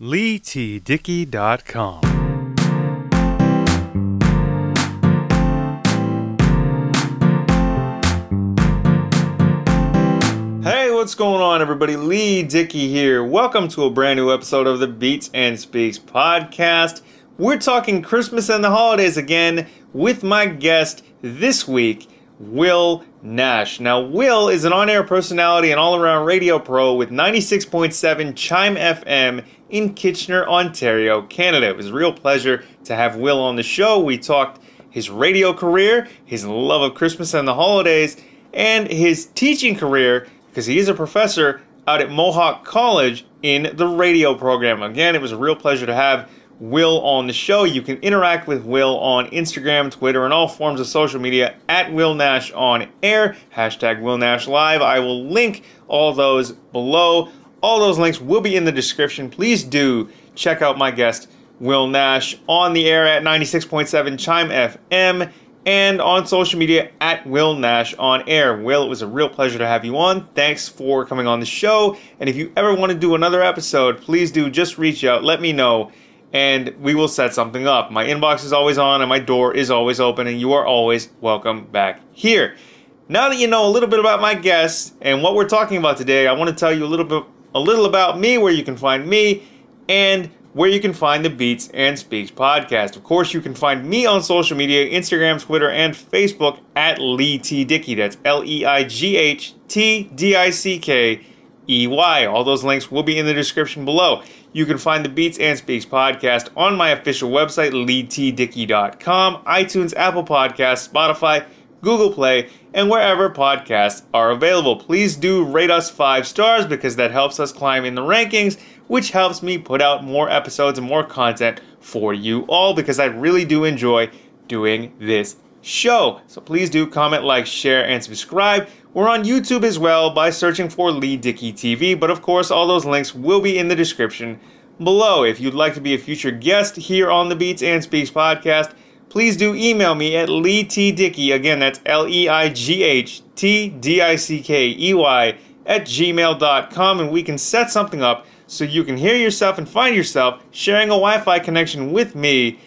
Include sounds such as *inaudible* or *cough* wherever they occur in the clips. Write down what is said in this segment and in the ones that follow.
LeighTDickey.com. Hey, what's going on, everybody? Leigh Dickey here. Welcome to a brand new episode of the Beats and Speaks podcast. We're talking Christmas and the holidays again with my guest this week, Will Nash. Now, Will is an on air personality and all around radio pro with 96.7 CHYM FM in Kitchener, Ontario, Canada. It was a real pleasure to have Will on the show. We talked his radio career, his love of Christmas and the holidays, and his teaching career because he is a professor out at Mohawk College in the radio program. Again, it was a real pleasure to have Will on the show. You can interact with Will on Instagram, Twitter, and all forms of social media at Will Nash on air, hashtag Will Nash Live. I will link all those below. All those links will be in the description. Please do check out my guest, Will Nash, on the air at 96.7 CHYM FM and on social media at Will Nash on air. Will, it was a real pleasure to have you on. Thanks for coming on the show. And if you ever want to do another episode, please do just reach out, let me know, and we will set something up. My inbox is always on and my door is always open, and you are always welcome back here. Now that you know a little bit about my guests and what we're talking about today, I want to tell you a little bit a little about me, where you can find me, and where you can find the Beats and Speaks podcast. Of course, you can find me on social media Instagram, Twitter, and Facebook at Leigh T. Dickey. That's L E I G H T D I C K E Y. All those links will be in the description below. You can find the Beats and Speaks podcast on my official website, leightdickey.com, iTunes, Apple Podcasts, Spotify, Google Play, and wherever podcasts are available. Please do rate us five stars because that helps us climb in the rankings, which helps me put out more episodes and more content for you all because I really do enjoy doing this show. So please do comment, like, share, and subscribe. We're on YouTube as well by searching for Leigh Dickey TV, but of course, all those links will be in the description below. If you'd like to be a future guest here on the Beats and Speaks podcast, please do email me at Leigh T. Dickey. Again, that's L E I G H T D I C K E Y at gmail.com, and we can set something up so you can hear yourself and find yourself sharing a Wi Fi connection with me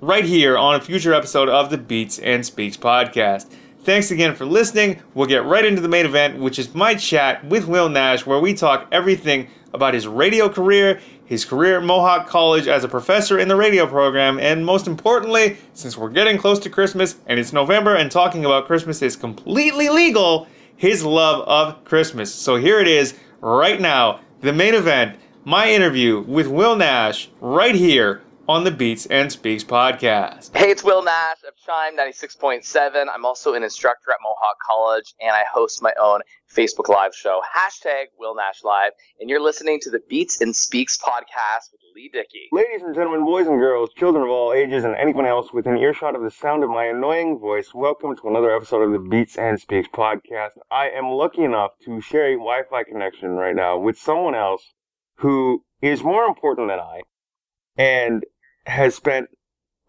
right here on a future episode of the Beats and Speaks podcast. Thanks again for listening. We'll get right into the main event, which is my chat with Will Nash, where we talk everything about his radio career, his career at Mohawk College as a professor in the radio program, and most importantly, since we're getting close to Christmas and it's November and talking about Christmas is completely legal, his love of Christmas. So here it is, right now, the main event, my interview with Will Nash, right here on the Beats and Speaks podcast. Hey, it's Will Nash of CHYM 96.7. I'm also an instructor at Mohawk College, and I host my own Facebook Live show, hashtag Will Nash Live, and you're listening to the Beats and Speaks podcast with Leigh Dickey. Ladies and gentlemen, boys and girls, children of all ages, and anyone else within earshot of the sound of my annoying voice, welcome to another episode of the Beats and Speaks podcast. I am lucky enough to share a Wi-Fi connection right now with someone else who is more important than I, and has spent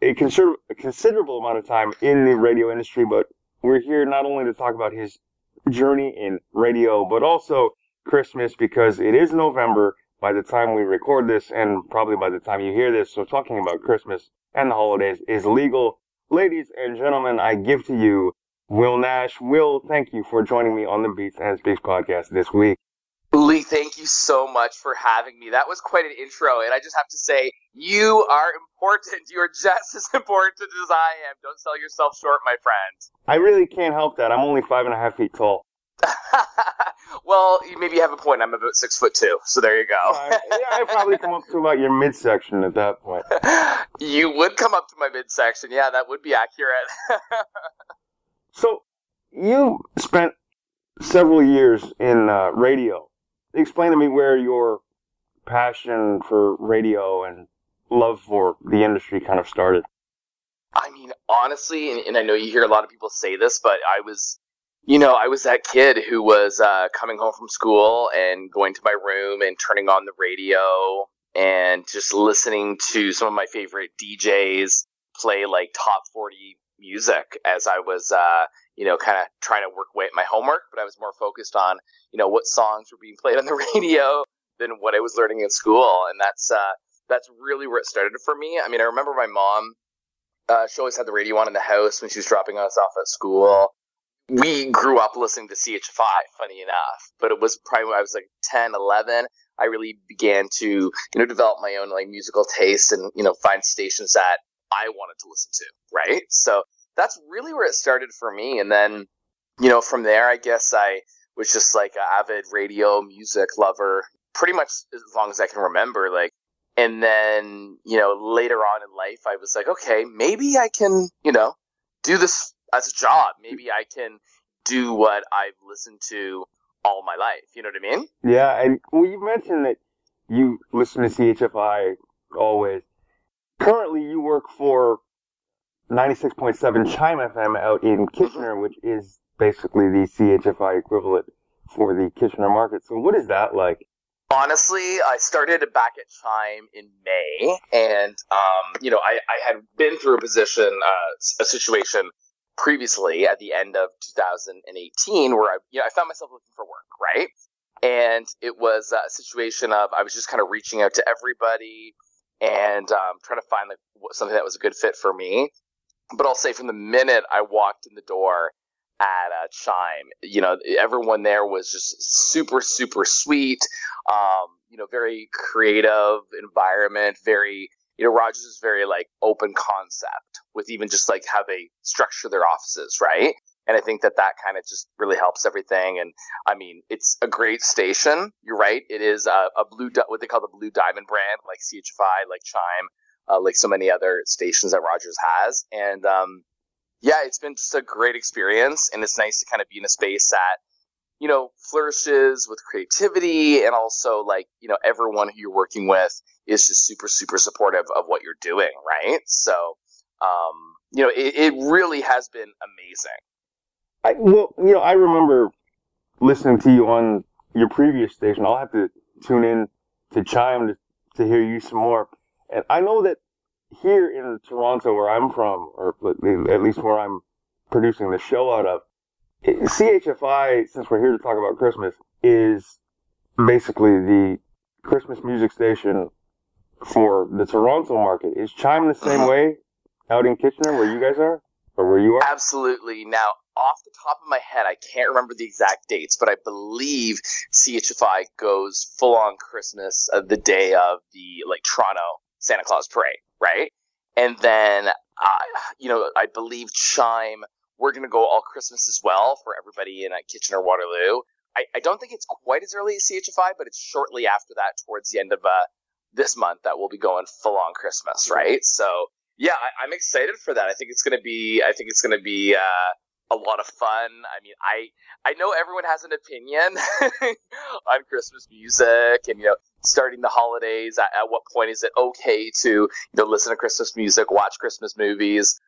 a, consider- a considerable amount of time in the radio industry, but we're here not only to talk about his journey in radio, but also Christmas because it is November by the time we record this and probably by the time you hear this. So talking about Christmas and the holidays is legal. Ladies and gentlemen, I give to you Will Nash. Will, thank you for joining me on the Beats and Speaks podcast this week. Leigh, thank you so much for having me. That was quite an intro, and I just have to say, you are important. *laughs* You are just as important as I am. Don't sell yourself short, my friend. I really can't help that. I'm only five and a half feet tall. *laughs* well, you maybe you have a point. I'm about six foot two, so there you go. uh, yeah, I probably come up to about your midsection at that point. *laughs* you would come up to my midsection. Yeah, that would be accurate. so, you spent several years in uh, radio explain to me where your passion for radio and love for the industry kind of started. I mean, honestly, and, and I know you hear a lot of people say this, but I was, you know, I was that kid who was uh, coming home from school and going to my room and turning on the radio and just listening to some of my favorite DJs play like top 40 music as I was, uh, you know, kind of trying to work away at my homework, but I was more focused on, you know, what songs were being played on the *laughs* radio, than what I was learning in school, and that's uh, that's really where it started for me. I mean, I remember my mom. Uh, she always had the radio on in the house when she was dropping us off at school. We grew up listening to CHFI, funny enough, but it was probably when I was like 10, 11. I really began to, you know, develop my own like musical taste and, you know, find stations that I wanted to listen to, right? So that's really where it started for me. And then, you know, from there, I guess I was just like an avid radio music lover pretty much as long as I can remember. Like, and then, you know, later on in life, I was like, okay, maybe I can, you know, do this as a job. Maybe I can do what I've listened to all my life. You know what I mean? Yeah, and well, you mentioned that you listen to CHFI always. Currently, you work for 96.7 CHYM FM out in Kitchener, which is basically the CHFI equivalent for the Kitchener market. So, what is that like? Honestly, I started back at CHYM in May, and um, you know, I, I had been through a position, uh, a situation previously at the end of 2018 where I, you know, I found myself looking for work, right? And it was a situation of I was just kind of reaching out to everybody and um, trying to find like something that was a good fit for me. But I'll say from the minute I walked in the door at uh, CHYM, you know, everyone there was just super, super sweet. Um, you know, very creative environment, very you know, Rogers is very like open concept with even just like how they structure their offices, right? And I think that that kind of just really helps everything. And I mean, it's a great station. You're right. It is a, a blue, what they call the blue diamond brand, like CHFI, like CHYM, uh, like so many other stations that Rogers has. And, um, yeah, it's been just a great experience. And it's nice to kind of be in a space that, you know, flourishes with creativity and also like, you know, everyone who you're working with is just super, super supportive of what you're doing, right? So, um, you know, it, it really has been amazing. I, well, you know, I remember listening to you on your previous station. I'll have to tune in to CHYM to, to hear you some more. And I know that here in Toronto, where I'm from, or at least where I'm producing the show out of, CHFI, since we're here to talk about Christmas, is basically the Christmas music station for the Toronto market. Is CHYM the same uh-huh. way out in Kitchener where you guys are? Or where you are? Absolutely. Now, off the top of my head, I can't remember the exact dates, but I believe CHFI goes full on Christmas uh, the day of the like Toronto Santa Claus parade, right? And then, uh, you know, I believe CHYM we're going to go all Christmas as well for everybody in uh, Kitchener Waterloo. I, I, don't think it's quite as early as CHFI, but it's shortly after that, towards the end of uh, this month, that we'll be going full on Christmas, right? So yeah, I, am excited for that. I think it's going to be. I think it's going to be. Uh, a lot of fun. I mean, I I know everyone has an opinion *laughs* on Christmas music and you know starting the holidays. At, at, what point is it okay to you know listen to Christmas music, watch Christmas movies?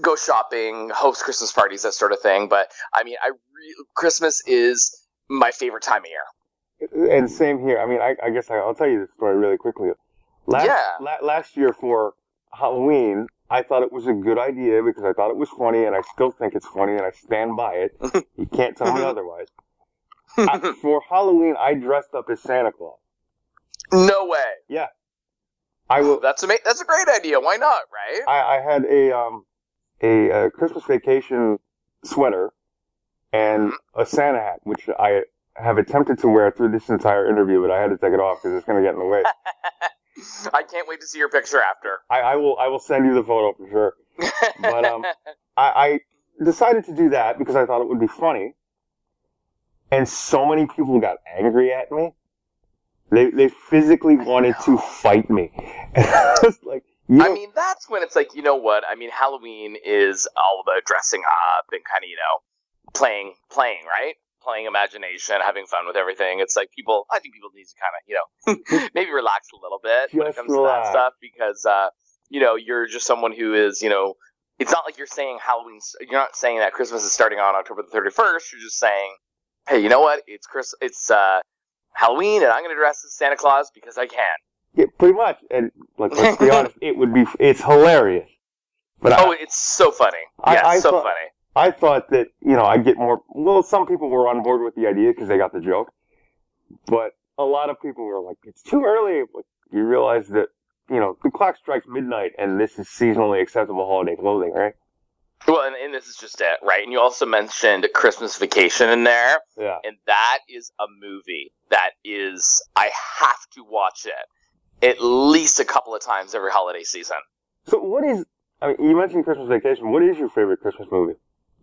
go shopping, host Christmas parties, that sort of thing. But I mean, I re- Christmas is my favorite time of year. And same here. I mean, I, I guess I, will tell you the story really quickly. Last, yeah. La- last year for Halloween, I thought it was a good idea because I thought it was funny, and I still think it's funny, and I stand by it. *laughs* you can't tell me otherwise. *laughs* I, for Halloween, I dressed up as Santa Claus. No way. Yeah. I will. That's a that's a great idea. Why not? Right. I, I had a um a, a Christmas vacation sweater and a Santa hat, which I have attempted to wear through this entire interview, but I had to take it off because it's going to get in the way. *laughs* I can't wait to see your picture after. I, I will. I will send you the photo for sure. but um, *laughs* I, I decided to do that because I thought it would be funny, and so many people got angry at me. They they physically wanted to fight me. *laughs* like I mean, that's when it's like, you know what? I mean, Halloween is all about dressing up and kind of, you know, playing, playing, right? Playing imagination, having fun with everything. It's like people, I think people need to kind of, you know, *laughs* maybe relax a little bit when it comes relax. to that stuff because, uh, you know, you're just someone who is, you know, it's not like you're saying Halloween, you're not saying that Christmas is starting on October the 31st. You're just saying, hey, you know what? It's Chris, it's, uh, Halloween and I'm going to dress as Santa Claus because I can. Yeah, pretty much. And like, let's be *laughs* honest, it would be. It's hilarious. But oh, I, it's so funny. Yeah, I, I so thought, funny. I thought that you know I'd get more. Well, some people were on board with the idea because they got the joke, but a lot of people were like, "It's too early." But you realize that you know the clock strikes midnight, and this is seasonally acceptable holiday clothing, right? Well, and, and this is just it, right? And you also mentioned Christmas Vacation in there, Yeah. and that is a movie that is I have to watch it at least a couple of times every holiday season. So what is? I mean, you mentioned Christmas Vacation. What is your favorite Christmas movie?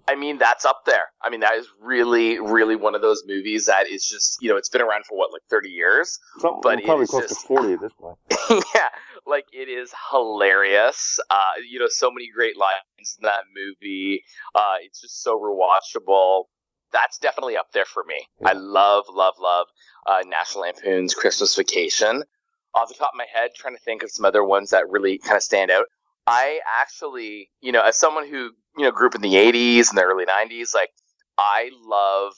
I mean, that's up there. I mean, that is really, really one of those movies that is just, you know, it's been around for what, like 30 years? Something But probably close just- to forty at this point. *laughs* yeah, like it is hilarious. Uh, you know, so many great lines in that movie. Uh, it's just so rewatchable. That's definitely up there for me. I love, love, love uh, National Lampoon's Christmas Vacation. Off the top of my head, trying to think of some other ones that really kind of stand out. I actually, you know, as someone who you know grew up in the '80s and the early '90s, like I love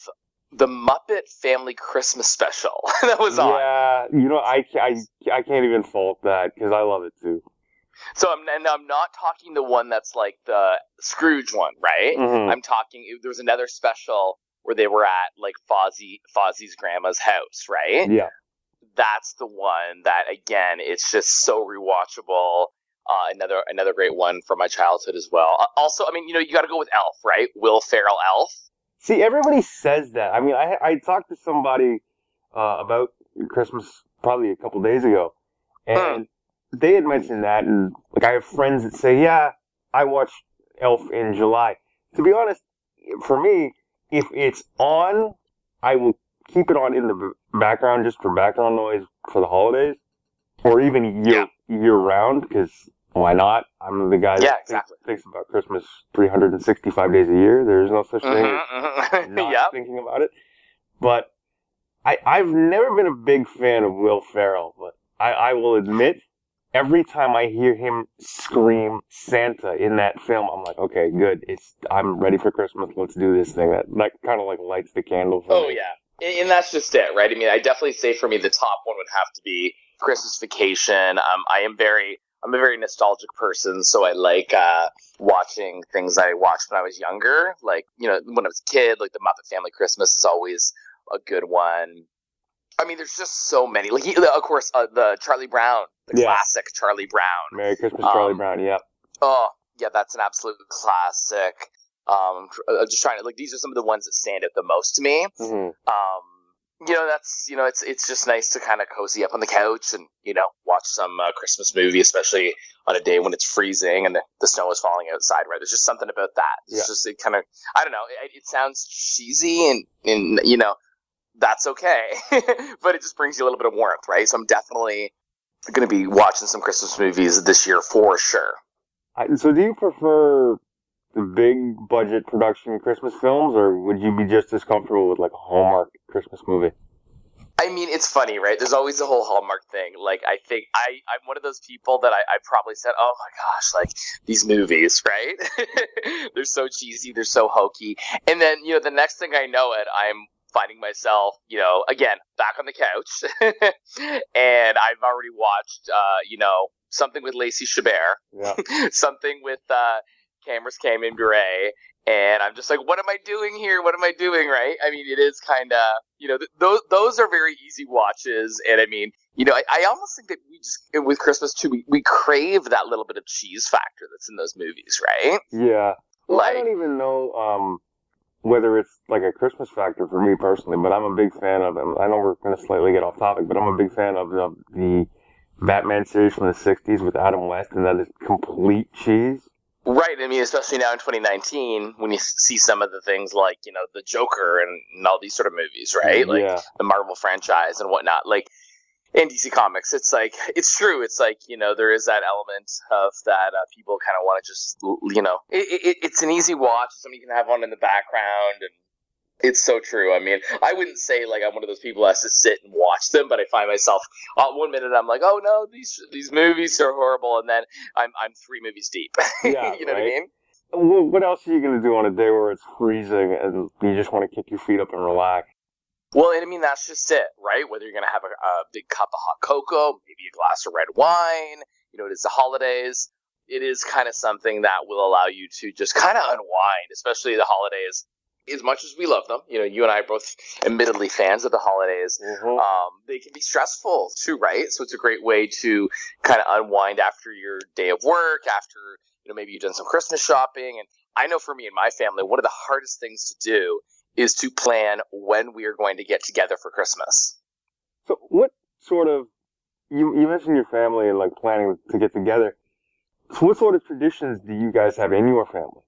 the Muppet Family Christmas Special *laughs* that was on. Yeah, you know, I, I, I can't even fault that because I love it too. So I'm and I'm not talking the one that's like the Scrooge one, right? Mhm. I'm talking. There was another special where they were at like Fozzie Fozzie's grandma's house, right? Yeah, That's the one that again, it's just so rewatchable. Uh, another another great one from my childhood as well. Uh, also, I mean, you know, you got to go with Elf, right? Will Ferrell Elf. See, everybody says that. I mean, I I talked to somebody uh, about Christmas probably a couple days ago, and they had mentioned that, and like I have friends that say, "Yeah, I watched Elf in July." To be honest, for me, if it's on, I will keep it on in the background just for background noise for the holidays, or even year year round because why not? I'm the guy that Yeah, thinks- exactly. thinks about Christmas 365 days a year. There's no such thing as Mhm, mhm. *laughs* not yep. thinking about it. But I, I've never been a big fan of Will Ferrell, but I, I will admit, every time I hear him scream Santa in that film, I'm like, okay, good. It's I'm ready for Christmas. Let's do this thing. That that kind of like lights the candle for Oh me. yeah, and, and that's just it, right? I mean, I definitely say for me the top one would have to be Christmas Vacation. Um, I am very, I'm a very nostalgic person, so I like uh, watching things I watched when I was younger. Like you know, when I was a kid, like the Muppet Family Christmas is always a good one. I mean, there's just so many. Like, he- of course, uh, the Charlie Brown, the Yeah. classic Charlie Brown. Merry Christmas, Charlie Um, Brown. Yeah. Oh, yeah, that's an absolute classic. Um, uh, just trying to like these are some of the ones that stand out the most to me. hmm Um, you know, that's you know, it's it's just nice to kind of cozy up on the couch and you know watch some uh, Christmas movie, especially on a day when it's freezing and the, the snow is falling outside. Right? There's just something about that. It's Yeah. just it kind of I don't know. It, it sounds cheesy and and you know that's okay, *laughs* but it just brings you a little bit of warmth, right? So I'm definitely going to be watching some Christmas movies this year for sure. I, so, do you prefer big budget production Christmas films, or would you be just as comfortable with like a Hallmark Christmas movie? I mean, it's funny, right? There's always the whole Hallmark thing. Like, I think I, I'm one of those people that I, I probably said, oh my gosh, like these movies, *laughs* right? *laughs* they're so cheesy, they're so hokey. And then, you know, the next thing I know it, I'm finding myself, you know, again, back on the couch. *laughs* and I've already watched, uh, you know, something with Lacey Chabert, Yeah. something with, uh, Cameras came in gray And I'm just like, what am I doing here? What am I doing? Right? I mean, it is kind of, you know, th- those those are very easy watches. And I mean, you know, I, I almost think that we just with Christmas too, we, we crave that little bit of cheese factor that's in those movies, right? Yeah. Well, I don't even know um, whether it's like a Christmas factor for me personally, but I'm a big fan of them. I know we're going to slightly get off topic, but I'm a big fan of the, the Batman series from the 60s with Adam West, and that is complete cheese. Right. I mean, especially now in 2019, when you see some of the things like, you know, the Joker and, and all these sort of movies, right? Like yeah. the Marvel franchise and whatnot. Like in DC Comics, it's like it's true. It's like you know there is that element of that uh, people kind of want to just you know it, it, it's an easy watch. Something you can have on in the background, and it's so true. I mean, I wouldn't say like I'm one of those people that has to sit and watch them, but I find myself uh, one minute I'm like, oh no, these these movies are horrible, and then I'm I'm three movies deep. *laughs* Yeah, you know what I mean? What else are you going to do on a day where it's freezing and you just want to kick your feet up and relax? Well, and I mean that's just it, right? Whether you're gonna have a, a big cup of hot cocoa, maybe a glass of red wine, you know, it is the holidays. It is kind of something that will allow you to just kind of unwind, especially the holidays. As much as we love them, you know, you and I are both admittedly fans of the holidays. Mhm. Um, they can be stressful too, right? So it's a great way to kind of unwind after your day of work, after you know maybe you've done some Christmas shopping. And I know for me and my family, one of the hardest things to do is to plan when we are going to get together for Christmas. So, what sort of you you mentioned your family and like planning to get together. So, what sort of traditions do you guys have in your family?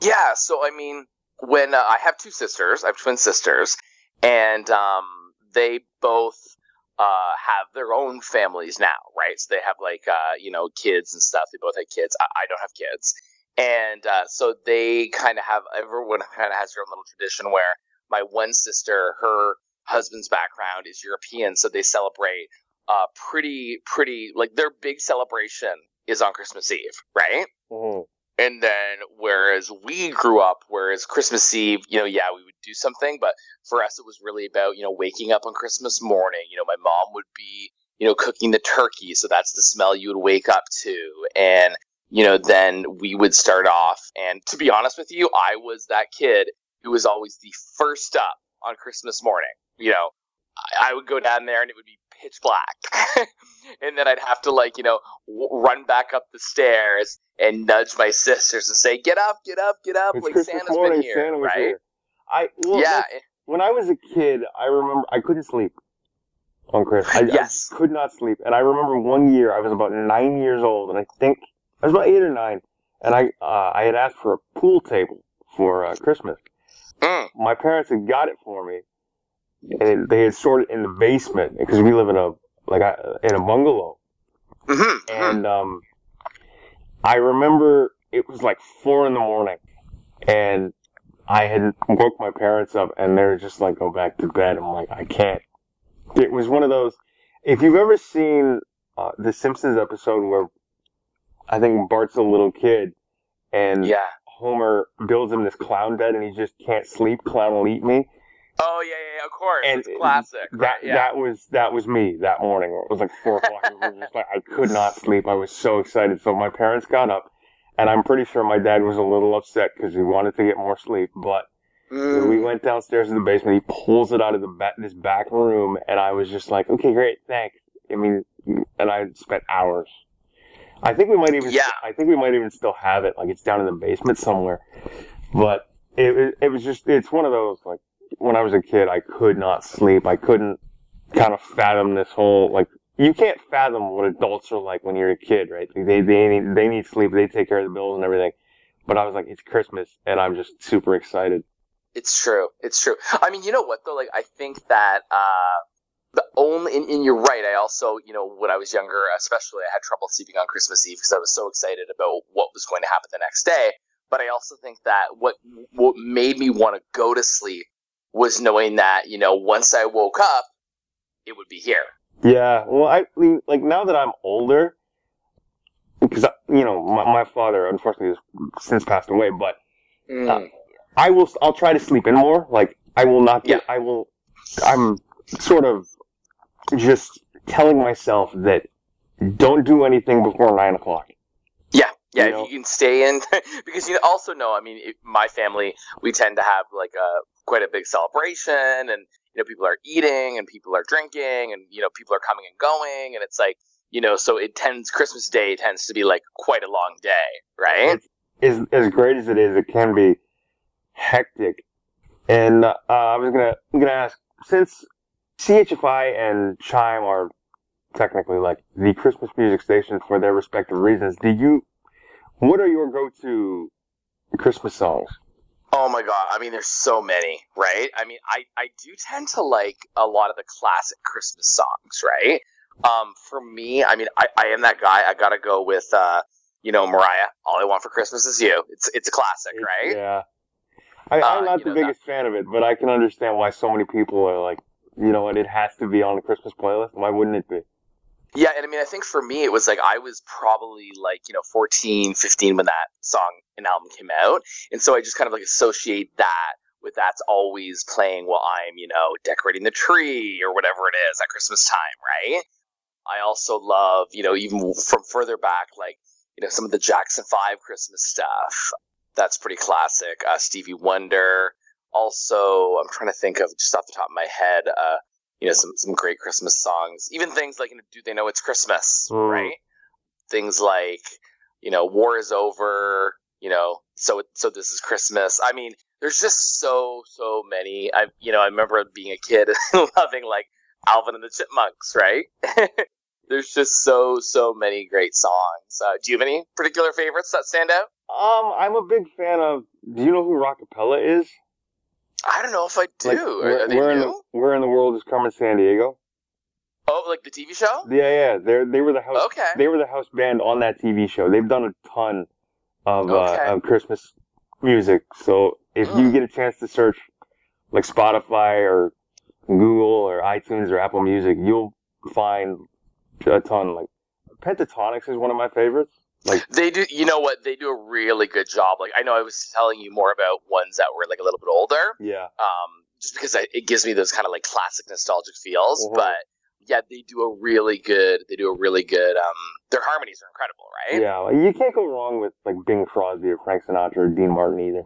Yeah, so I mean, when uh, I have two sisters, I have twin sisters, and um, they both uh, have their own families now, right? So they have like uh, you know kids and stuff. They both have kids. I, I don't have kids, and uh, so they kind of have everyone kind of has their own little tradition where my one sister, her husband's background is European, so they celebrate uh, pretty pretty like their big celebration is on Christmas Eve, right? Mhm. And then, whereas we grew up, whereas Christmas Eve, you know, yeah, we would do something, but for us, it was really about, you know, waking up on Christmas morning. You know, my mom would be, you know, cooking the turkey, so that's the smell you would wake up to. And, you know, then we would start off. And to be honest with you, I was that kid who was always the first up on Christmas morning. You know, I, would go down there and it would be pitch black. *laughs* and then I'd have to, like, you know, w- run back up the stairs and nudge my sisters and say, "Get up, get up, get up!" It's like Christmas Santa's morning. been here, Santa was right? here. I well, yeah, when I was a kid, I remember I couldn't sleep on Christmas. I, Yes. I could not sleep, and I remember one year I was about nine years old, and I think I was about eight or nine, and I uh, I had asked for a pool table for uh, Christmas. Mm. My parents had got it for me, and they had stored it in the basement because we live in a like a, in a bungalow, hmm and um, I remember it was like four in the morning, and I had woke my parents up, and they were just like, "Go back to bed." I'm like, "I can't." It was one of those. If you've ever seen uh, the Simpsons episode where I think Bart's a little kid, and yeah. Homer builds him this clown bed, and he just can't sleep. Clown will eat me. Oh yeah, yeah, of course. And it's classic. That right? Yeah. that was that was me that morning. It was like four o'clock. Just like I could not sleep. I was so excited. So my parents got up, and I'm pretty sure my dad was a little upset because he wanted to get more sleep. But Mm. we went downstairs to the basement. He pulls it out of the back, this back room, and I was just like, okay, great, thanks. I mean, and I spent hours. I think we might even. Yeah. I think we might even still have it. Like it's down in the basement somewhere. But it, it was just it's one of those like when I was a kid, I could not sleep. I couldn't kind of fathom this whole like you can't fathom what adults are like when you're a kid, right? Like, they they need they need sleep. They take care of the bills and everything. But I was like, it's Christmas, and I'm just super excited. It's true. It's true. I mean, you know what though? Like, I think that uh, the only and, and you're right. I also, you know, when I was younger, especially, I had trouble sleeping on Christmas Eve because I was so excited about what was going to happen the next day. But I also think that what what made me want to go to sleep was knowing that you know once I woke up, it would be here. Yeah, well, I mean, like now that I'm older, because you know my, my father unfortunately has since passed away, but Mm. I will I'll try to sleep in more. Like I will not get I will I'm sort of just telling myself that don't do anything before nine o'clock. Yeah. You if know? you can stay in, *laughs* because you also know. I mean, my family, we tend to have like a quite a big celebration, and you know, people are eating and people are drinking, and you know, people are coming and going, and it's like you know, so it tends Christmas Day tends to be like quite a long day, right? As as great as it is, it can be hectic. And uh, I was gonna I'm gonna ask since CHFI and CHYM are technically like the Christmas music stations for their respective reasons. Do you? What are your go-to Christmas songs? Oh my god! I mean, there's so many, right? I mean, I I do tend to like a lot of the classic Christmas songs, right? Um, for me, I mean, I, I am that guy. I gotta go with uh, you know, Mariah. All I want for Christmas is you. It's it's a classic, right? Yeah. I, Uh, I'm not you the know, biggest fan of it, but I can understand why so many people are like, you know what, it has to be on the Christmas playlist. Why wouldn't it be? Yeah, and I mean, I think for me, it was like I was probably like, you know, 14, 15 when that song and album came out. And so I just kind of like associate that with that's always playing while I'm, you know, decorating the tree or whatever it is at Christmas time, right? I also love, you know, even from further back, like, you know, some of the Jackson 5 Christmas stuff. That's pretty classic. Uh, Stevie Wonder, also, I'm trying to think of just off the top of my head, uh, you know, some some great Christmas songs. Even things like, you know, "Do They Know It's Christmas?" Mm. Right? Things like, you know, "War Is Over." You know, so so this is Christmas. I mean, there's just so so many. I you know, I remember being a kid *laughs* loving like Alvin and the Chipmunks. Right? *laughs* there's just so so many great songs. Uh, do you have any particular favorites that stand out? Um, I'm a big fan of. Do you know who Rockapella is? I don't know if I do. Like, are, where, are they where in the where in the world is Carmen Sandiego? Oh, like the TV show? Yeah, yeah. They they were the house. Okay. They were the house band on that TV show. They've done a ton of Okay. uh, of Christmas music. So if you Mm. get a chance to search like Spotify or Google or iTunes or Apple Music, you'll find a ton. Like Pentatonix is one of my favorites. Like They do. You know what? They do a really good job. Like I know I was telling you more about ones that were like a little bit older. yeah, Um, just because I, it gives me those kind of like classic nostalgic feels. Mhm. But yeah, they do a really good. They do a really good. Um, their harmonies are incredible, right? yeah. Like, you can't go wrong with like Bing Crosby or Frank Sinatra or Dean Martin either.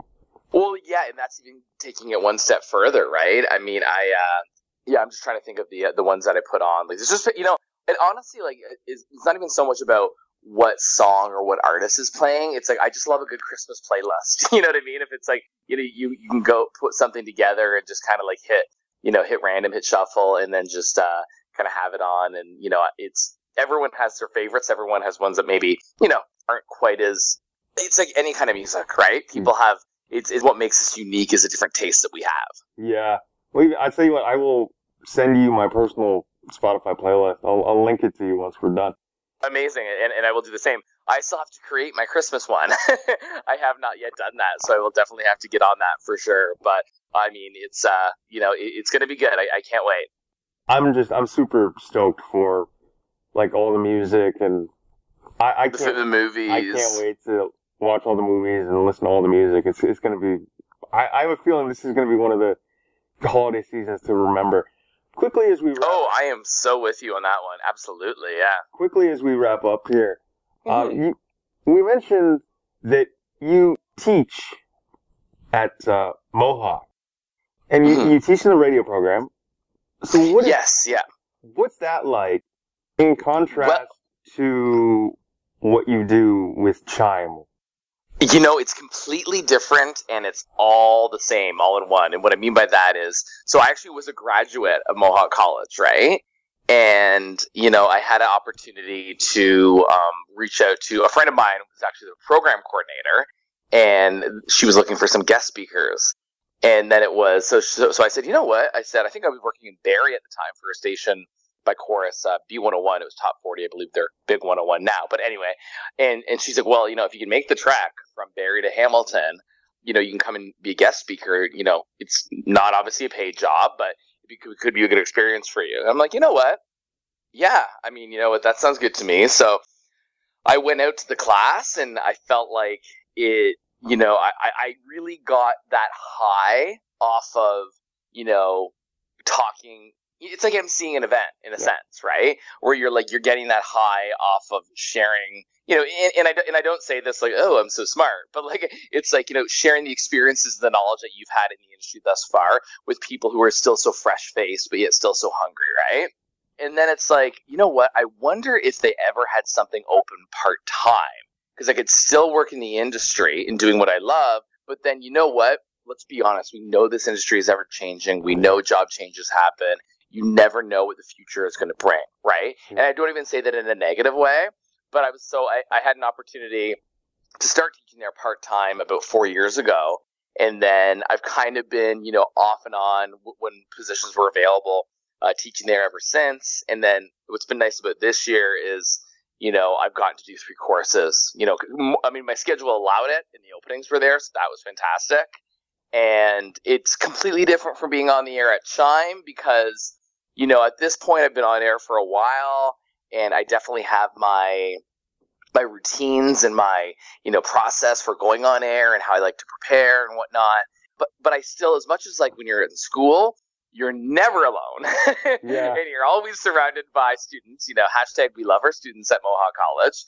Well, yeah, and that's even taking it one step further, right? I mean, I, uh, yeah, I'm just trying to think of the uh, the ones that I put on. Like, it's just you know, and honestly, like, it's, it's not even so much about what song or what artist is playing. It's like I just love a good Christmas playlist. *laughs* you know what I mean? If it's like you know, you you can go put something together and just kind of like hit, you know, hit random, hit shuffle, and then just uh, kind of have it on, and you know, it's everyone has their favorites. Everyone has ones that maybe you know aren't quite as. It's like any kind of music, right? People have it's, it's what makes us unique is a different taste that we have. Yeah. Well, I tell you what, I will send you my personal Spotify playlist. I'll, I'll link it to you once we're done. Amazing, and, and I will do the same. I still have to create my Christmas one. *laughs* I have not yet done that, so I will definitely have to get on that for sure. But I mean, it's uh, you know, it, it's going to be good. I, I can't wait. I'm just, I'm super stoked for like all the music and I, I can't, the movies. I can't wait to watch all the movies and listen to all the music. It's, it's going to be, I, I have a feeling this is going to be one of the holiday seasons to remember. Quickly as we wrap, Oh, I am so with you on that one. Absolutely, yeah. quickly as we wrap up here, Um, Mhm. you, we mentioned that you teach at uh, Mohawk, and you, Mhm. you teach in the radio program. So what is, yes, yeah. what's that like in contrast to what you do with CHYM? You know, it's completely different and it's all the same, all in one. And what I mean by that is, so I actually was a graduate of Mohawk College, right? And, you know, I had an opportunity to um, reach out to a friend of mine who was actually the program coordinator, and she was looking for some guest speakers. And then it was, so, so, so I said, you know what? I said, I think I was working in Barrie at the time for a station by Chorus, uh, B101. It was top 40. I believe they're big 101 now. But anyway, and and she's like, well, you know, if you can make the track from Barrie to Hamilton, you know, you can come and be a guest speaker. You know, it's not obviously a paid job, but it could, could be a good experience for you. And I'm like, you know what? Yeah, I mean, you know what? That sounds good to me. So I went out to the class, and I felt like it. You know, I I really got that high off of you know talking it's like emceeing an event in a Yeah. sense, right? Where you're like you're getting that high off of sharing, you know, and, and I and I don't say this like oh I'm so smart, but like it's like you know sharing the experiences, the knowledge that you've had in the industry thus far with people who are still so fresh faced but yet still so hungry, right? And then it's like you know what? I wonder if they ever had something open part time because I could still work in the industry and doing what I love, but then you know what? Let's be honest. We know this industry is ever changing. We know job changes happen you never know what the future is going to bring, right? Hmm. And I don't even say that in a negative way, but I was so I, I had an opportunity to start teaching there part time about four years ago, and then I've kind of been you know off and on w- when positions were available, uh, teaching there ever since. And then what's been nice about this year is you know I've gotten to do three courses. You know, m- I mean my schedule allowed it, and the openings were there, so that was fantastic. And it's completely different from being on the air at CHYM because you know, at this point, I've been on air for a while, and I definitely have my my routines and my you know process for going on air and how I like to prepare and whatnot. But but I still, as much as like when you're in school, you're never alone, *laughs* Yeah. and you're always surrounded by students. You know, hashtag we love our students at Mohawk College.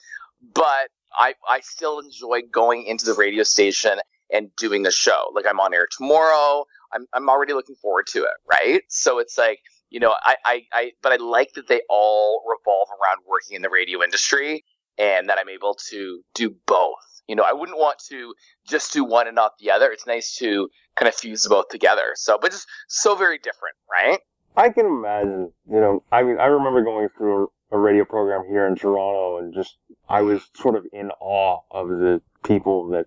But I I still enjoy going into the radio station and doing the show. Like I'm on air tomorrow. I'm I'm already looking forward to it, right? So it's like you know, I, I, I but I like that they all revolve around working in the radio industry and that I'm able to do both. You know, I wouldn't want to just do one and not the other. It's nice to kind of fuse both together. So, but just so very different, right? I can imagine, you know, I mean, I remember going through a, radio program here in Toronto and just, I was sort of in awe of the people that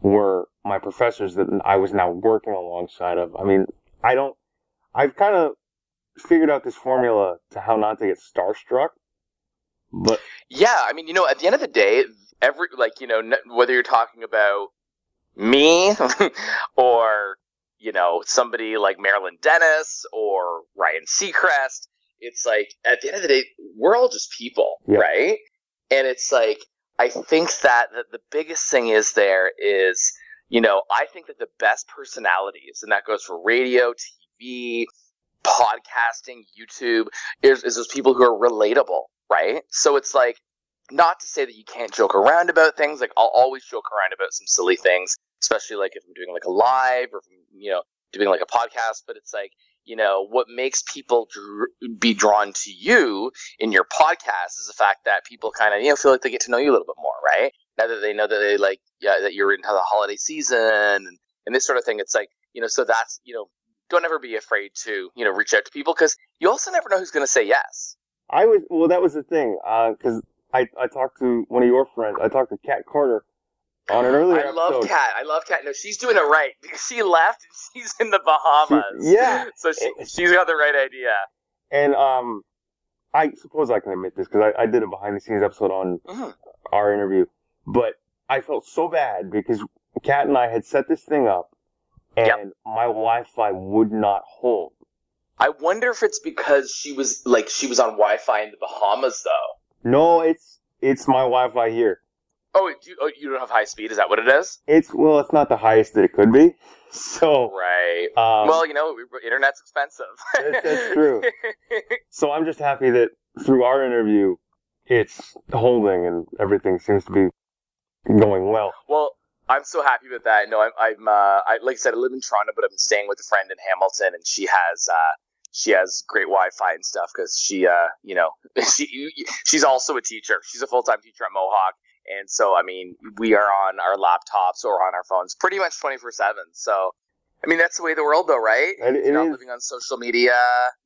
were my professors that I was now working alongside of. I mean, I don't, I've kind of figured out this formula to how not to get starstruck. But yeah, I mean, you know, at the end of the day, every like you know, whether you're talking about me *laughs* or you know somebody like Marilyn Denis or Ryan Seacrest, it's like at the end of the day, we're all just people, yeah. right? And it's like I think that, that the biggest thing is there is you know I think that the best personalities, and that goes for radio, TV, podcasting, YouTube, is, is those people who are relatable, right? So it's like, not to say that you can't joke around about things. Like I'll always joke around about some silly things, especially like if I'm doing like a live or you know doing like a podcast. But it's like you know what makes people dr- be drawn to you in your podcast is the fact that people kind of you know feel like they get to know you a little bit more, right? Now that they know that they like yeah that you're into the holiday season and, and this sort of thing. It's like you know so that's you know don't ever be afraid to you know reach out to people because you also never know who's going to say yes. I was well. That was the thing because uh, I I talked to one of your friends. I talked to Kat Carter on an earlier. I love Kat. I love Kat. No, she's doing it right because she left and *laughs* she's in the Bahamas. She, yeah. So she she's got the right idea. And um, I suppose I can admit this because I, I did a behind the scenes episode on mm-hmm. our interview, but I felt so bad because Kat and I had set this thing up and yep. my Wi-Fi would not hold. I wonder if it's because she was like she was on Wi-Fi in the Bahamas though. No, it's it's my Wi-Fi here. Oh, you, oh, you don't have high speed? Is that what it is? It's well, it's not the highest that it could be. *laughs* So right. Um, well, you know, internet's expensive. that's, that's true. *laughs* so I'm just happy that through our interview, it's holding and everything seems to be going well. Well, I'm so happy with that. No, I'm, I'm uh, I, like I said, I live in Toronto, but I'm staying with a friend in Hamilton, and she has, uh, she has great Wi-Fi and stuff because she, uh, you know, *laughs* she, she's also a teacher. She's a full-time teacher at Mohawk, and so I mean, we are on our laptops or on our phones pretty much 24 seven. So, I mean, that's the way the world, though, right? It, you're not living on social media.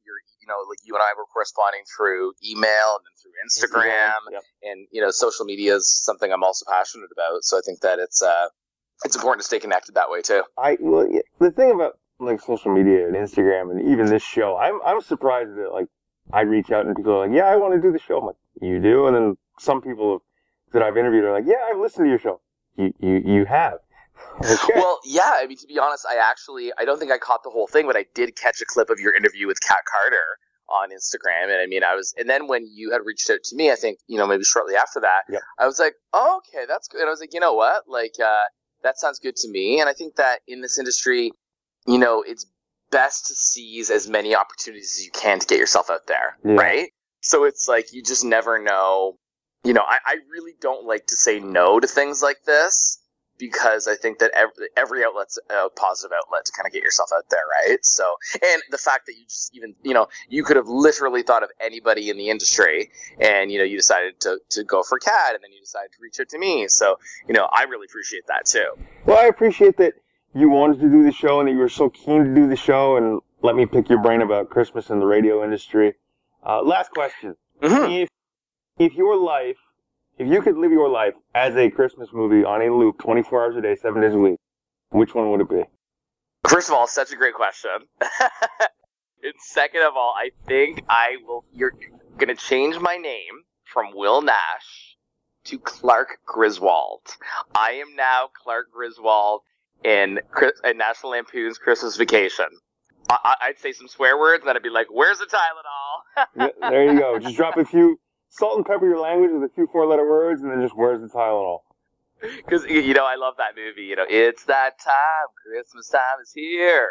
You're, you know, like you and I were corresponding through email and then through Instagram, Instagram yep. and you know, social media is something I'm also passionate about. So I think that it's uh, it's important to stay connected that way too. I well, yeah, the thing about like social media and Instagram and even this show, I'm I'm surprised that like I reach out and people are like, yeah, I want to do the show. I'm like, you do, and then some people that I've interviewed are like, yeah, I've listened to your show. You you you have. Okay. *laughs* Well, yeah. I mean, to be honest, I actually I don't think I caught the whole thing, but I did catch a clip of your interview with Kat Carter on Instagram. And I mean, I was, and then when you had reached out to me, I think, you know, maybe shortly after that, yep. I was like, oh, okay, that's good. And I was like, you know what? Like, uh, that sounds good to me. And I think that in this industry, you know, it's best to seize as many opportunities as you can to get yourself out there, yeah. right? So it's like you just never know. You know, I, I really don't like to say no to things like this because I think that every, every outlet's a positive outlet to kind of get yourself out there, right? So, and the fact that you just even, you know, you could have literally thought of anybody in the industry and, you know, you decided to, to go for Kat and then you decided to reach out to me. So, you know, I really appreciate that too. Well, I appreciate that you wanted to do the show and that you were so keen to do the show and let me pick your brain about Christmas in the radio industry. Uh, last question. Mm-hmm. If, if your life if you could live your life as a Christmas movie on a loop 24 hours a day, seven days a week, which one would it be? First of all, such a great question. *laughs* and second of all, I think I will, you're going to change my name from Will Nash to Clark Griswold. I am now Clark Griswold in, in National Lampoon's Christmas Vacation. I, would say some swear words, and then I'd be like, "Where's the Tylenol?" *laughs* there you go. Just drop a few salt and pepper your language with a few four letter words, and then just where's the Tylenol? Because you know, I love that movie. You know, it's that time. Christmas time is here.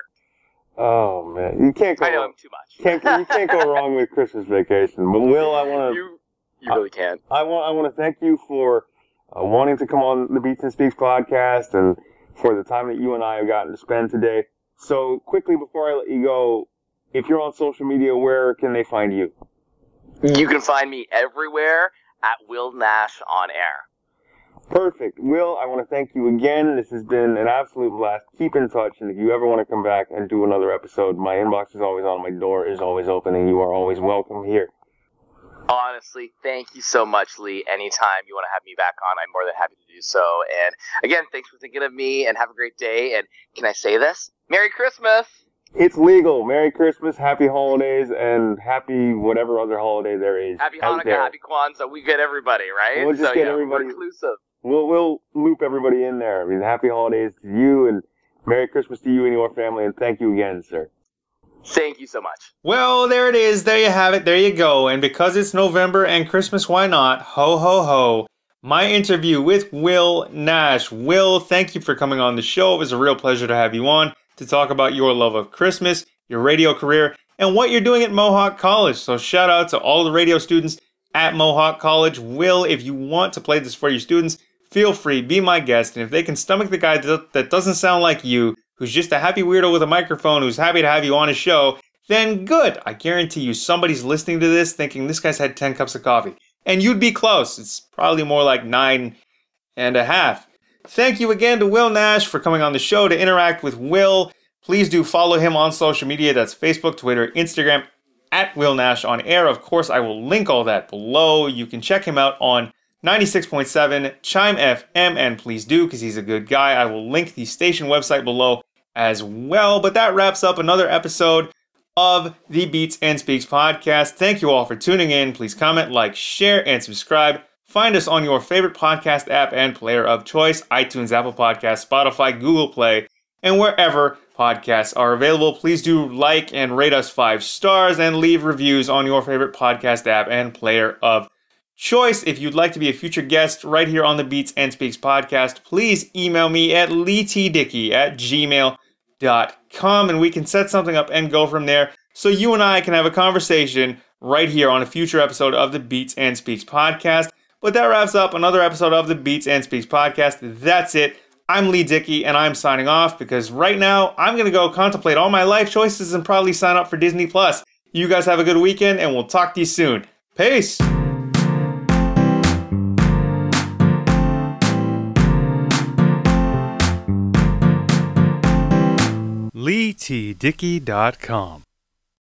Oh man, you can't go. I know wrong. too much. can't you can't go *laughs* wrong with Christmas Vacation. But Will, I want to. You, you really can. I want I want to thank you for uh, wanting to come on the Beats and Speaks podcast and for the time that you and I have gotten to spend today. So quickly before I let you go, if you're on social media, where can they find you? You can find me everywhere at Will Nash on air. Perfect. Will, I want to thank you again. This has been an absolute blast. Keep in touch, and if you ever want to come back and do another episode, my inbox is always on, my door is always open, and you are always welcome here. Honestly, thank you so much, Leigh. Anytime you want to have me back on, I'm more than happy to do so. And again, thanks for thinking of me, and have a great day. And can I say this? Merry Christmas! It's legal. Merry Christmas, Happy Holidays, and Happy whatever other holiday there is. Happy Hanukkah, there. Happy Kwanzaa. We get everybody, right? We'll just so, get yeah, everybody- We're inclusive. We'll we'll loop everybody in there. I mean, Happy Holidays to you, and Merry Christmas to you and your family, and thank you again, sir. Thank you so much. Well, there it is. There you have it. There you go. And because it's November and Christmas, why not? Ho, ho, ho. My interview with Will Nash. Will, thank you for coming on the show. It was a real pleasure to have you on to talk about your love of Christmas, your radio career, and what you're doing at Mohawk College. So, shout out to all the radio students at Mohawk College. Will, if you want to play this for your students, feel free, be my guest. And if they can stomach the guy that doesn't sound like you, who's just a happy weirdo with a microphone who's happy to have you on his show, then good. I guarantee you somebody's listening to this thinking this guy's had 10 cups of coffee. And you'd be close. It's probably more like nine and a half. Thank you again to Will Nash for coming on the show to interact with Will. Please do follow him on social media. That's Facebook, Twitter, Instagram, at Will Nash on air. Of course, I will link all that below. You can check him out on 96.7 CHYM FM, and please do because he's a good guy. I will link the station website below as well. But that wraps up another episode of the Beats and Speaks podcast. Thank you all for tuning in. Please comment, like, share, and subscribe. Find us on your favorite podcast app and player of choice iTunes, Apple Podcasts, Spotify, Google Play, and wherever podcasts are available. Please do like and rate us five stars and leave reviews on your favorite podcast app and player of choice. If you'd like to be a future guest right here on the Beats and Speaks podcast, please email me at leightdickey at gmail.com and we can set something up and go from there so you and I can have a conversation right here on a future episode of the Beats and Speaks podcast. But that wraps up another episode of the Beats and Speaks podcast. That's it. I'm Leigh Dickey and I'm signing off because right now I'm going to go contemplate all my life choices and probably sign up for Disney Plus. You guys have a good weekend and we'll talk to you soon. Peace. LeighTDickey.com